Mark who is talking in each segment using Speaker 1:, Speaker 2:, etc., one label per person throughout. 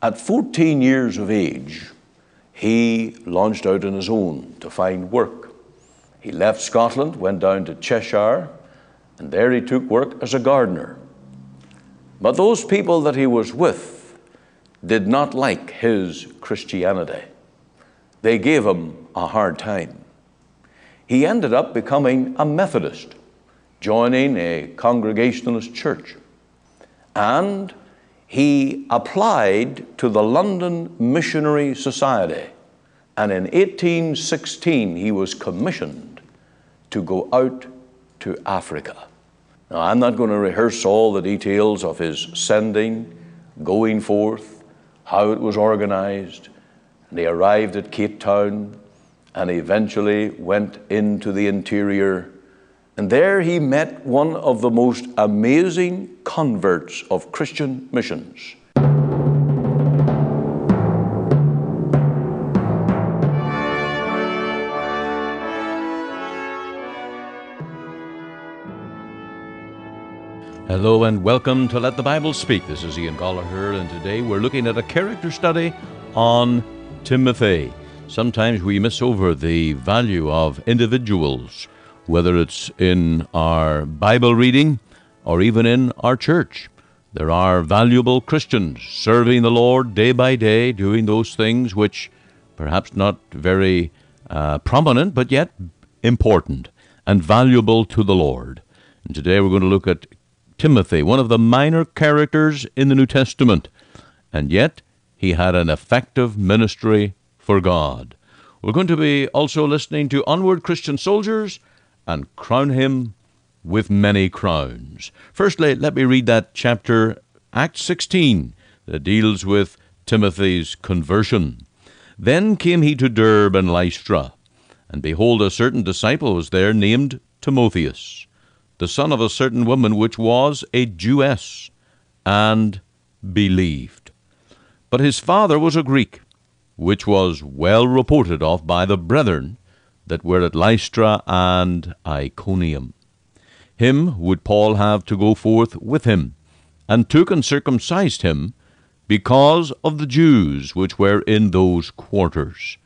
Speaker 1: At 14 years of age, he launched out on his own to find work. He left Scotland, went down to Cheshire, and there he took work as a gardener. But those people that he was with did not like his Christianity. They gave him a hard time. He ended up becoming a Methodist, joining a Congregationalist church. And he applied to the London Missionary Society. And in 1816, he was commissioned to go out to Africa. Now, I'm not going to rehearse all the details of his sending, going forth, how it was organized. And he arrived at Cape Town and eventually went into the interior. And there he met one of the most amazing converts of Christian missions.
Speaker 2: Hello and welcome to Let the Bible Speak. This is Ian Goligher, and today we're looking at a character study on Timothy. Sometimes we miss over the value of individuals, whether it's in our Bible reading or even in our church. There are valuable Christians serving the Lord day by day, doing those things which perhaps not very uh, prominent, but yet important and valuable to the Lord. And today we're going to look at Timothy, one of the minor characters in the New Testament, and yet he had an effective ministry for God. We're going to be also listening to Onward Christian Soldiers and crown him with many crowns. Firstly, let me read that chapter, Acts 16, that deals with Timothy's conversion. Then came he to Derbe and Lystra, and behold, a certain disciple was there named Timotheus the son of a certain woman which was a Jewess, and believed. But his father was a Greek, which was well reported of by the brethren that were at Lystra and Iconium. Him would Paul have to go forth with him, and took and circumcised him, because of the Jews which were in those quarters,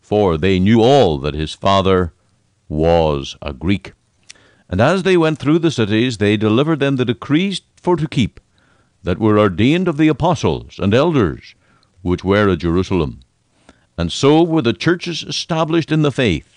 Speaker 2: for they knew all that his father was a Greek. And as they went through the cities, they delivered them the decrees for to keep, that were ordained of the apostles and elders, which were at Jerusalem. And so were the churches established in the faith,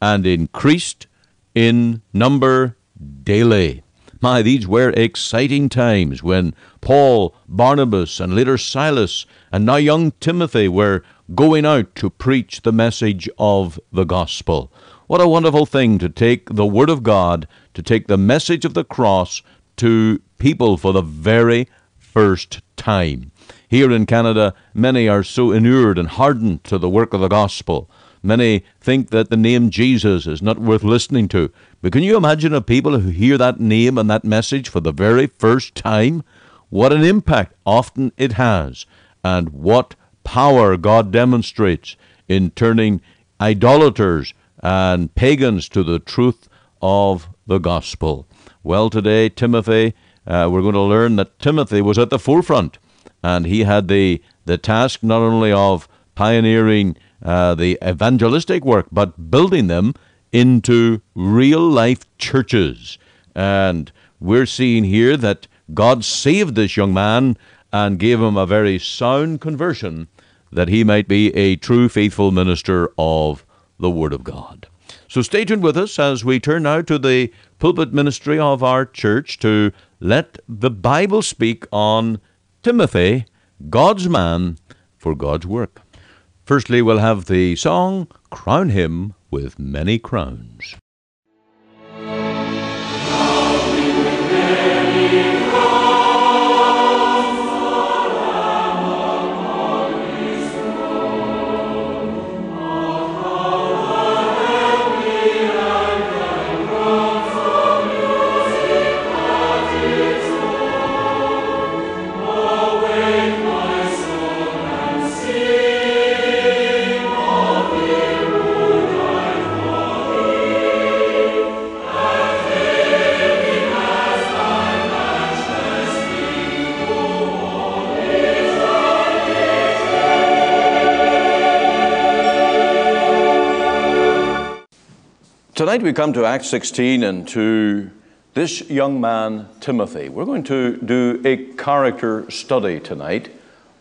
Speaker 2: and increased in number daily. My, these were exciting times when Paul, Barnabas, and later Silas, and now young Timothy were going out to preach the message of the gospel. What a wonderful thing to take the Word of God, to take the message of the cross to people for the very first time. Here in Canada, many are so inured and hardened to the work of the gospel. Many think that the name Jesus is not worth listening to. But can you imagine a people who hear that name and that message for the very first time? What an impact often it has, and what power God demonstrates in turning idolaters and pagans to the truth of the gospel. Well, today, Timothy, uh, we're going to learn that Timothy was at the forefront, and he had the, the task not only of pioneering uh, the evangelistic work, but building them into real life churches. And we're seeing here that God saved this young man and gave him a very sound conversion that he might be a true faithful minister of the Word of God. So stay tuned with us as we turn now to the pulpit ministry of our church to let the Bible speak on Timothy, God's man for God's work. Firstly, we'll have the song Crown Him with Many Crowns.
Speaker 1: Tonight we come to Acts 16 and to this young man, Timothy. We're going to do a character study tonight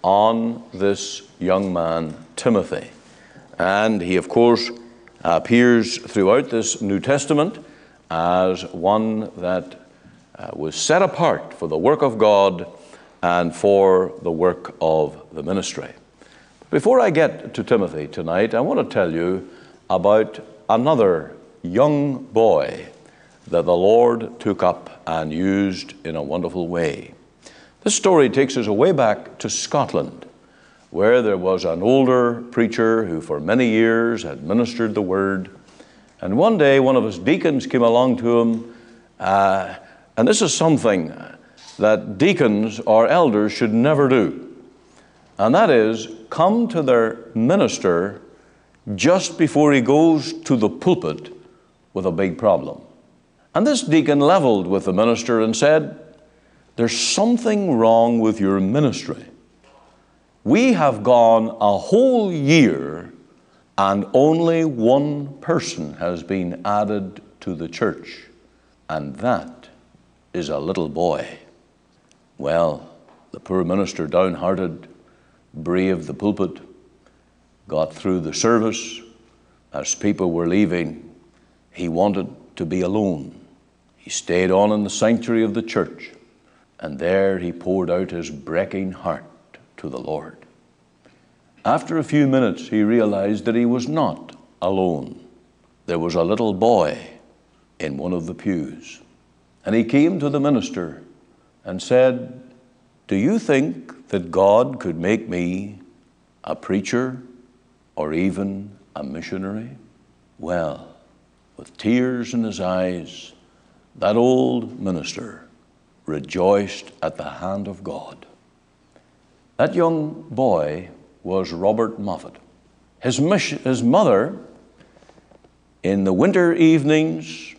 Speaker 1: on this young man, Timothy. And he, of course, appears throughout this New Testament as one that uh, was set apart for the work of God and for the work of the ministry. Before I get to Timothy tonight, I want to tell you about another young boy that the Lord took up and used in a wonderful way. This story takes us away back to Scotland, where there was an older preacher who for many years had ministered the word. And one day, one of his deacons came along to him, uh, and this is something that deacons or elders should never do. And that is come to their minister just before he goes to the pulpit with a big problem. And this deacon leveled with the minister and said, There's something wrong with your ministry. We have gone a whole year and only one person has been added to the church, and that is a little boy. Well, the poor minister, downhearted, braved the pulpit, got through the service. As people were leaving, he wanted to be alone. He stayed on in the sanctuary of the church, and there he poured out his breaking heart to the Lord. After a few minutes, he realized that he was not alone. There was a little boy in one of the pews. And he came to the minister and said, Do you think that God could make me a preacher or even a missionary? Well, with tears in his eyes, that old minister rejoiced at the hand of God. That young boy was Robert Moffat. His, his mother, in the winter evenings,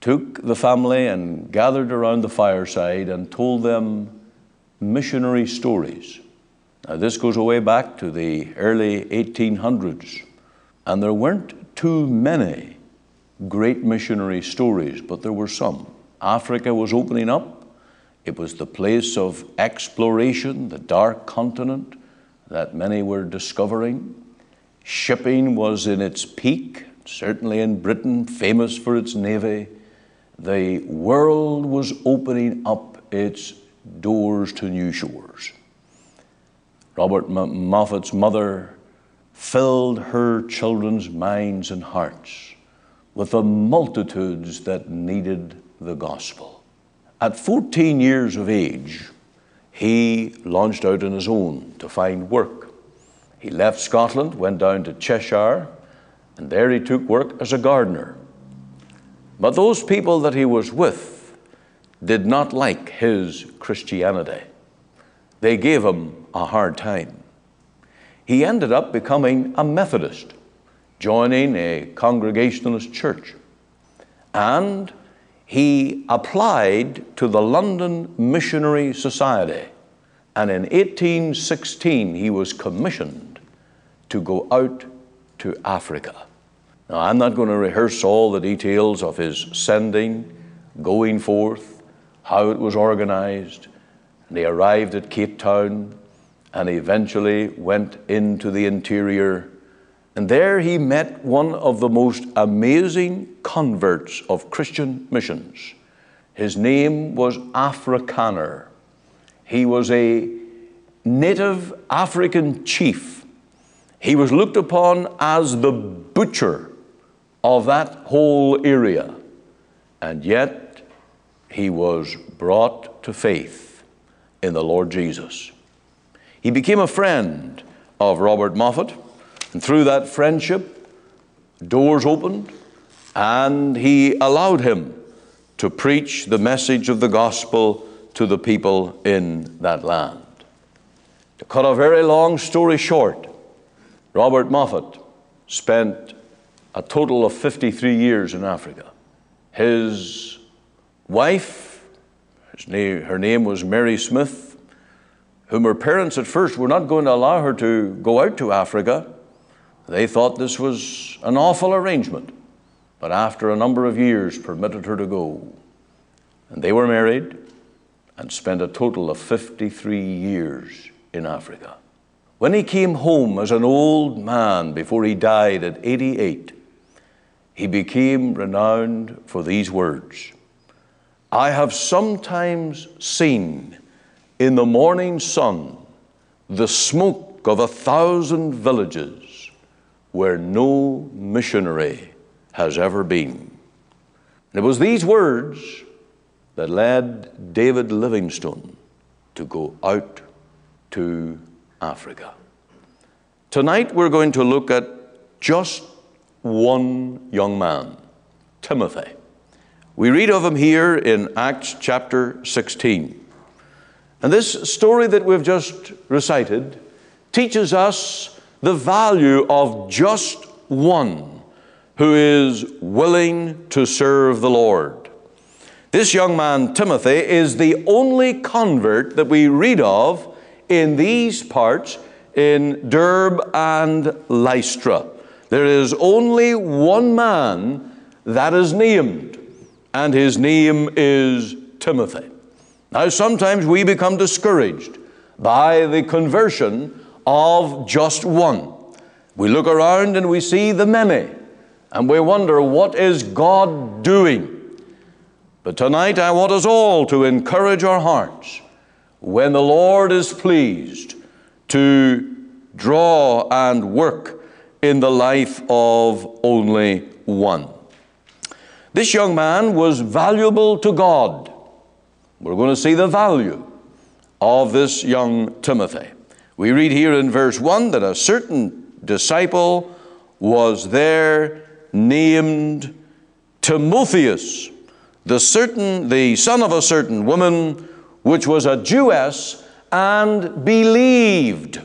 Speaker 1: took the family and gathered around the fireside and told them missionary stories. Now, this goes way back to the early 1800s, and there weren't too many great missionary stories, but there were some. Africa was opening up. It was the place of exploration, the dark continent that many were discovering. Shipping was in its peak, certainly in Britain, famous for its navy. The world was opening up its doors to new shores. Robert M- Moffat's mother filled her children's minds and hearts with the multitudes that needed the gospel. At 14 years of age, he launched out on his own to find work. He left Scotland, went down to Cheshire, and there he took work as a gardener. But those people that he was with did not like his Christianity. They gave him a hard time. He ended up becoming a Methodist joining a Congregationalist church. And he applied to the London Missionary Society. And in 1816, he was commissioned to go out to Africa. Now, I'm not going to rehearse all the details of his sending, going forth, how it was organized. And he arrived at Cape Town and eventually went into the interior and there he met one of the most amazing converts of Christian missions. His name was Afrikaner. He was a native African chief. He was looked upon as the butcher of that whole area. And yet, he was brought to faith in the Lord Jesus. He became a friend of Robert Moffat and through that friendship, doors opened, and he allowed him to preach the message of the gospel to the people in that land. To cut a very long story short, Robert Moffat spent a total of 53 years in Africa. His wife, his name, her name was Mary Smith, whom her parents at first were not going to allow her to go out to Africa they thought this was an awful arrangement. but after a number of years permitted her to go. And they were married and spent a total of 53 years in Africa. When he came home as an old man before he died at 88, he became renowned for these words I have sometimes seen in the morning sun the smoke of a thousand villages where no missionary has ever been. And it was these words that led David Livingstone to go out to Africa. Tonight we're going to look at just one young man, Timothy. We read of him here in Acts chapter 16. And this story that we've just recited teaches us the value of just one who is willing to serve the Lord. This young man, Timothy, is the only convert that we read of in these parts in Derbe and Lystra. There is only one man that is named, and his name is Timothy. Now, sometimes we become discouraged by the conversion of just one. We look around and we see the many, and we wonder, what is God doing? But tonight, I want us all to encourage our hearts when the Lord is pleased to draw and work in the life of only one. This young man was valuable to God. We're going to see the value of this young Timothy. We read here in verse 1 that a certain disciple was there named Timotheus, the certain the son of a certain woman which was a Jewess and believed.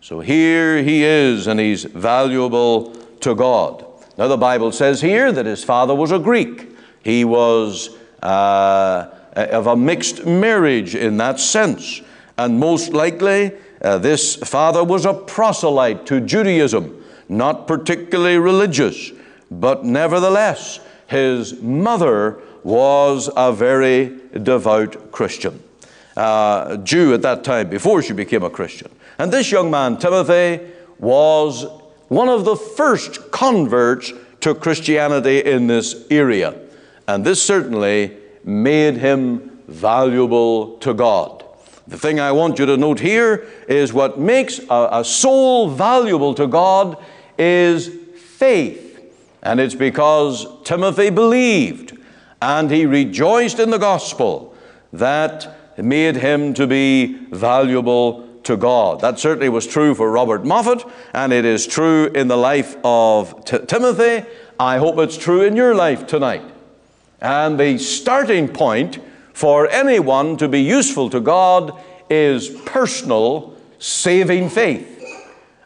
Speaker 1: So here he is, and he's valuable to God. Now, the Bible says here that his father was a Greek. He was uh, of a mixed marriage in that sense. And most likely, uh, this father was a proselyte to Judaism, not particularly religious, but nevertheless, his mother was a very devout Christian. Uh, Jew at that time, before she became a Christian. And this young man, Timothy, was one of the first converts to Christianity in this area. And this certainly made him valuable to God. The thing I want you to note here is what makes a, a soul valuable to God is faith. And it's because Timothy believed and he rejoiced in the gospel that made him to be valuable to God. That certainly was true for Robert Moffat, and it is true in the life of T- Timothy. I hope it's true in your life tonight. And the starting point for anyone to be useful to God is personal saving faith.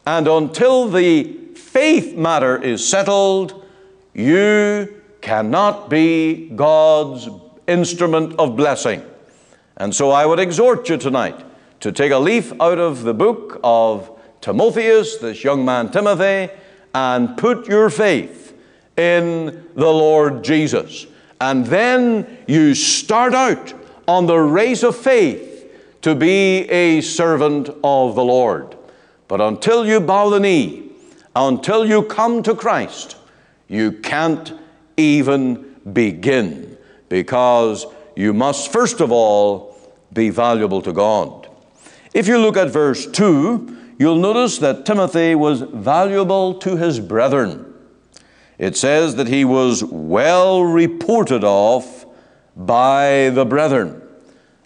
Speaker 1: And until the faith matter is settled, you cannot be God's instrument of blessing. And so I would exhort you tonight to take a leaf out of the book of Timotheus, this young man Timothy, and put your faith in the Lord Jesus. And then you start out on the race of faith to be a servant of the Lord. But until you bow the knee, until you come to Christ, you can't even begin because you must first of all be valuable to God. If you look at verse 2, you'll notice that Timothy was valuable to his brethren. It says that he was well reported of by the brethren.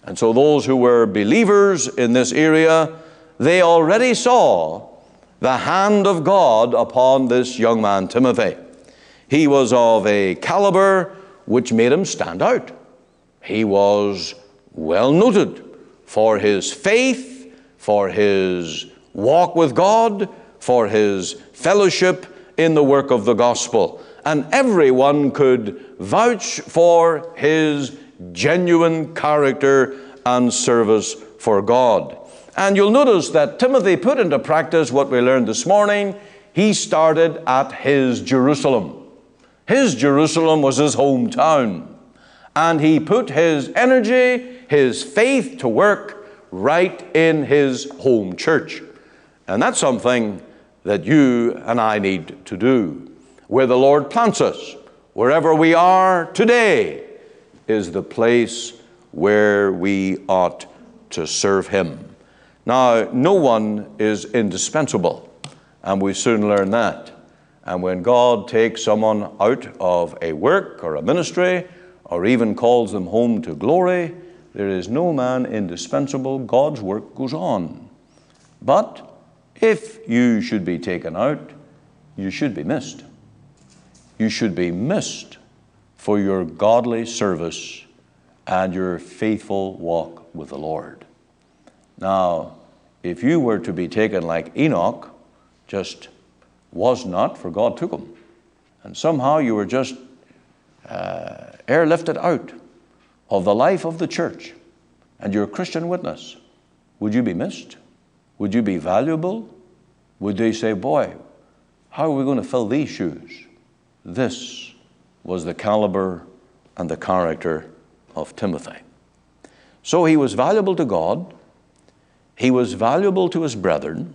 Speaker 1: And so those who were believers in this area, they already saw the hand of God upon this young man, Timothy. He was of a caliber which made him stand out. He was well noted for his faith for his walk with God, for his fellowship in the work of the gospel. And everyone could vouch for his genuine character and service for God. And you'll notice that Timothy put into practice what we learned this morning. He started at his Jerusalem. His Jerusalem was his hometown. And he put his energy, his faith to work right in his home church. And that's something that you and I need to do. Where the Lord plants us, wherever we are today, is the place where we ought to serve Him. Now, no one is indispensable, and we soon learn that. And when God takes someone out of a work or a ministry, or even calls them home to glory, there is no man indispensable. God's work goes on. But if you should be taken out, you should be missed. You should be missed for your godly service and your faithful walk with the Lord. Now, if you were to be taken like Enoch, just was not, for God took him. And somehow you were just uh, airlifted out of the life of the church and your Christian witness. Would you be missed? Would you be valuable? Would they say, Boy, how are we going to fill these shoes? This was the caliber and the character of Timothy. So he was valuable to God, he was valuable to his brethren.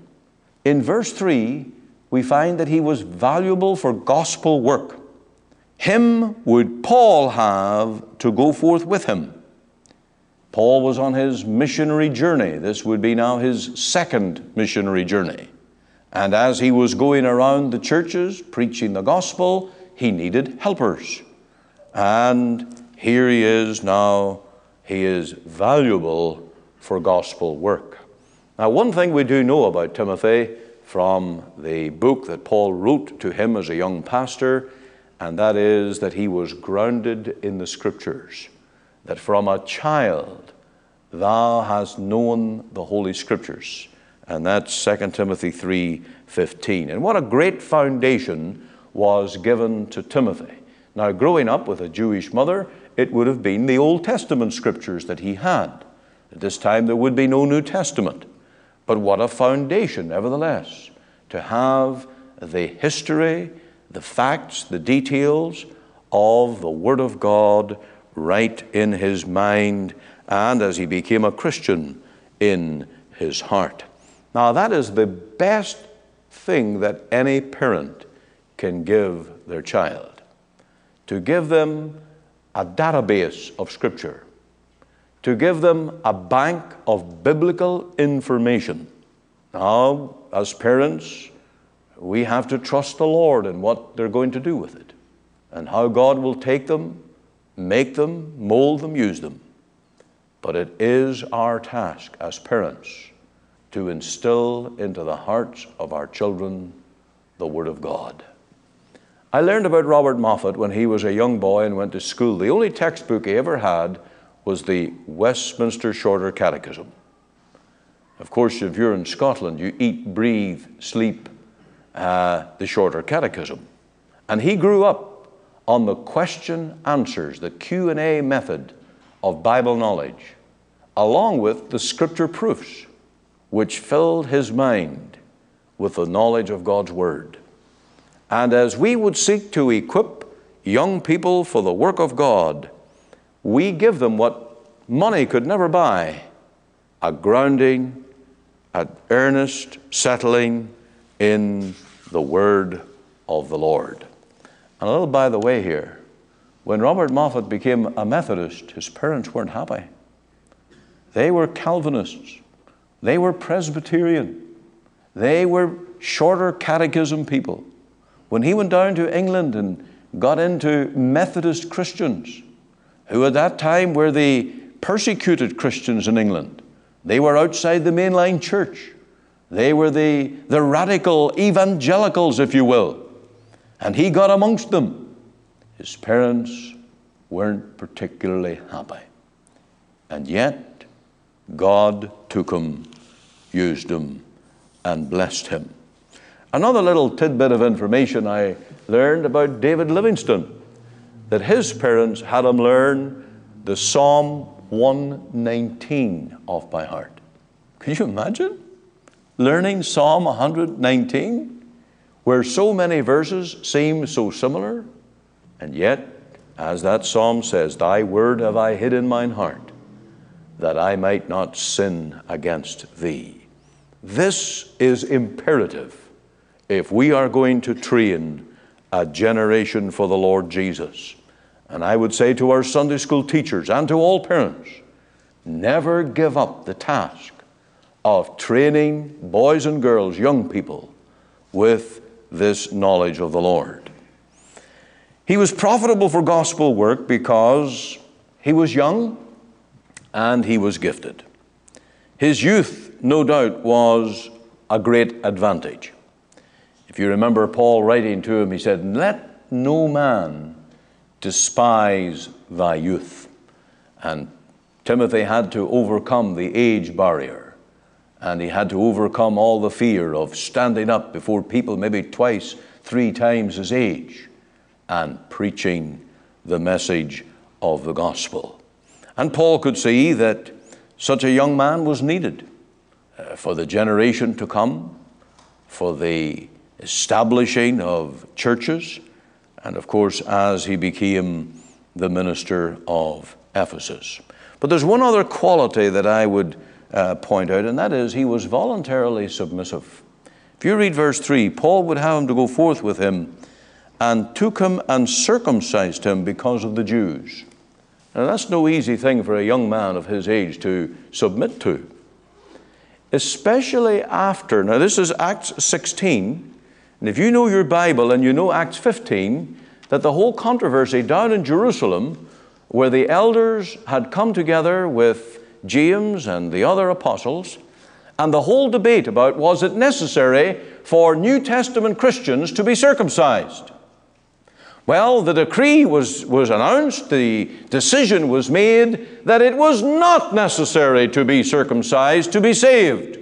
Speaker 1: In verse 3, we find that he was valuable for gospel work. Him would Paul have to go forth with him. Paul was on his missionary journey. This would be now his second missionary journey. And as he was going around the churches preaching the gospel, he needed helpers. And here he is now, he is valuable for gospel work. Now, one thing we do know about Timothy from the book that Paul wrote to him as a young pastor, and that is that he was grounded in the Scriptures. That from a child thou hast known the Holy Scriptures. And that's 2 Timothy 3:15. And what a great foundation was given to Timothy. Now, growing up with a Jewish mother, it would have been the Old Testament scriptures that he had. At this time, there would be no New Testament. But what a foundation, nevertheless, to have the history, the facts, the details of the Word of God right in his mind, and as he became a Christian, in his heart. Now, that is the best thing that any parent can give their child to give them a database of Scripture to give them a bank of biblical information. Now, as parents, we have to trust the Lord in what they're going to do with it and how God will take them, make them, mold them, use them. But it is our task as parents to instill into the hearts of our children the Word of God. I learned about Robert Moffat when he was a young boy and went to school. The only textbook he ever had was the Westminster Shorter Catechism. Of course, if you're in Scotland, you eat, breathe, sleep uh, the Shorter Catechism. And he grew up on the question answers, the Q&A method of Bible knowledge, along with the scripture proofs, which filled his mind with the knowledge of God's Word. And as we would seek to equip young people for the work of God, we give them what money could never buy a grounding, an earnest settling in the Word of the Lord. And a little by the way here, when Robert Moffat became a Methodist, his parents weren't happy. They were Calvinists, they were Presbyterian, they were shorter catechism people. When he went down to England and got into Methodist Christians, who at that time were the persecuted Christians in England. They were outside the mainline church. They were the, the radical evangelicals, if you will. And he got amongst them. His parents weren't particularly happy. And yet, God took him, used him, and blessed him. Another little tidbit of information I learned about David Livingstone that his parents had him learn the Psalm 119 off by heart. Can you imagine learning Psalm 119, where so many verses seem so similar? And yet, as that psalm says, Thy word have I hid in mine heart, that I might not sin against thee. This is imperative if we are going to train a generation for the Lord Jesus. And I would say to our Sunday school teachers and to all parents, never give up the task of training boys and girls, young people, with this knowledge of the Lord. He was profitable for gospel work because he was young and he was gifted. His youth, no doubt, was a great advantage. If you remember Paul writing to him, he said, Let no man despise thy youth. And Timothy had to overcome the age barrier. And he had to overcome all the fear of standing up before people, maybe twice, three times his age, and preaching the message of the gospel. And Paul could see that such a young man was needed uh, for the generation to come, for the establishing of churches, and of course, as he became the minister of Ephesus. But there's one other quality that I would uh, point out, and that is he was voluntarily submissive. If you read verse 3, Paul would have him to go forth with him and took him and circumcised him because of the Jews. Now, that's no easy thing for a young man of his age to submit to. Especially after, now, this is Acts 16, and if you know your Bible and you know Acts 15, that the whole controversy down in Jerusalem, where the elders had come together with James and the other apostles, and the whole debate about was it necessary for New Testament Christians to be circumcised? Well, the decree was, was announced, the decision was made that it was not necessary to be circumcised to be saved.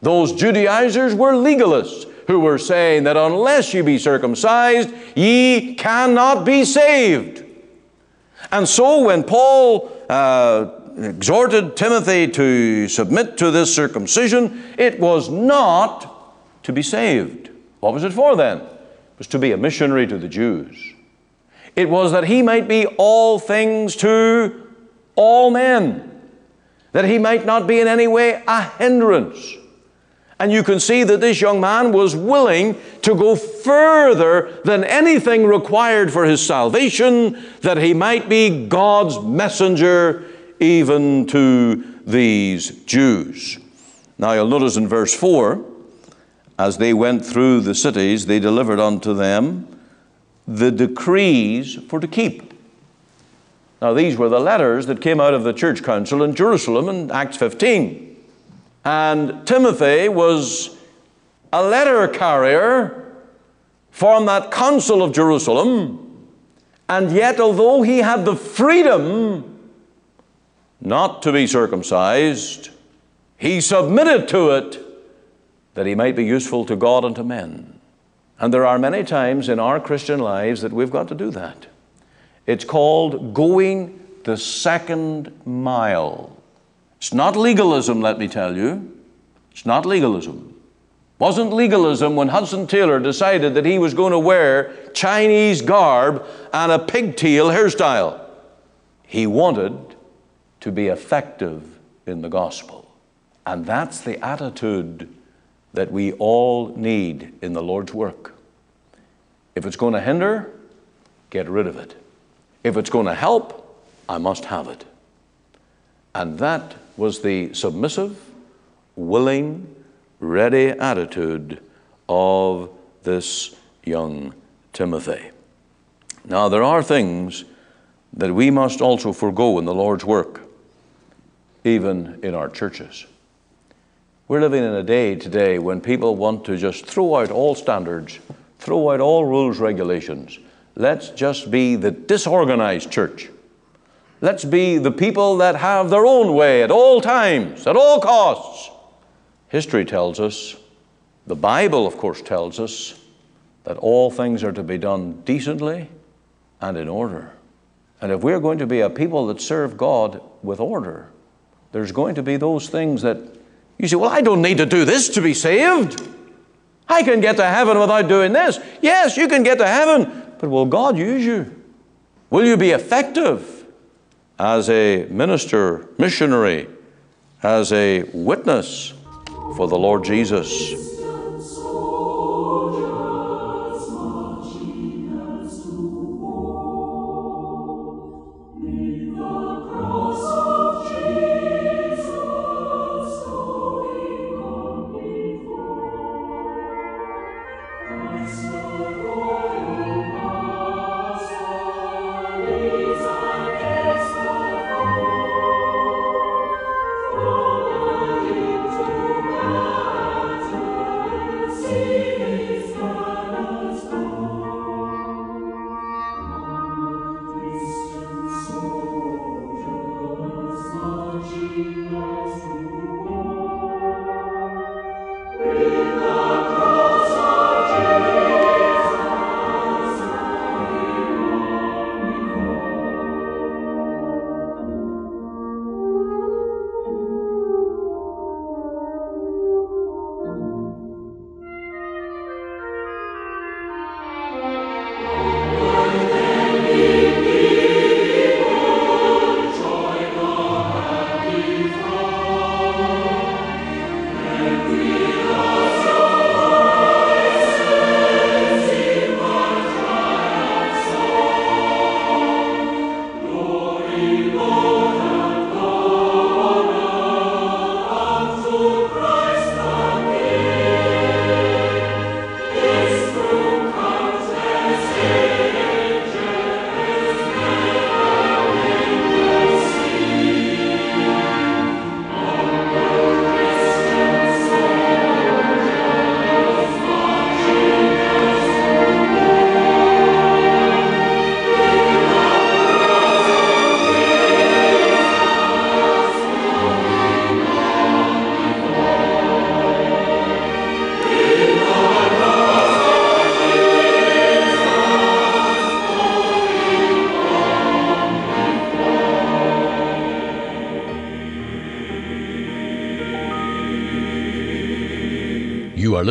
Speaker 1: Those Judaizers were legalists who were saying that unless ye be circumcised, ye cannot be saved. And so when Paul uh, exhorted Timothy to submit to this circumcision, it was not to be saved. What was it for then? It was to be a missionary to the Jews. It was that he might be all things to all men, that he might not be in any way a hindrance and you can see that this young man was willing to go further than anything required for his salvation, that he might be God's messenger even to these Jews. Now you'll notice in verse 4 as they went through the cities, they delivered unto them the decrees for to keep. Now, these were the letters that came out of the church council in Jerusalem in Acts 15. And Timothy was a letter carrier from that council of Jerusalem. And yet, although he had the freedom not to be circumcised, he submitted to it that he might be useful to God and to men. And there are many times in our Christian lives that we've got to do that. It's called going the second mile. It's not legalism, let me tell you. It's not legalism. Wasn't legalism when Hudson Taylor decided that he was going to wear Chinese garb and a pigtail hairstyle. He wanted to be effective in the gospel. And that's the attitude that we all need in the Lord's work. If it's going to hinder, get rid of it. If it's going to help, I must have it. And that was the submissive, willing, ready attitude of this young Timothy. Now, there are things that we must also forego in the Lord's work, even in our churches. We're living in a day today when people want to just throw out all standards, throw out all rules, regulations. Let's just be the disorganized church. Let's be the people that have their own way at all times, at all costs. History tells us, the Bible, of course, tells us that all things are to be done decently and in order. And if we're going to be a people that serve God with order, there's going to be those things that you say, Well, I don't need to do this to be saved. I can get to heaven without doing this. Yes, you can get to heaven, but will God use you? Will you be effective as a minister, missionary, as a witness for the Lord Jesus?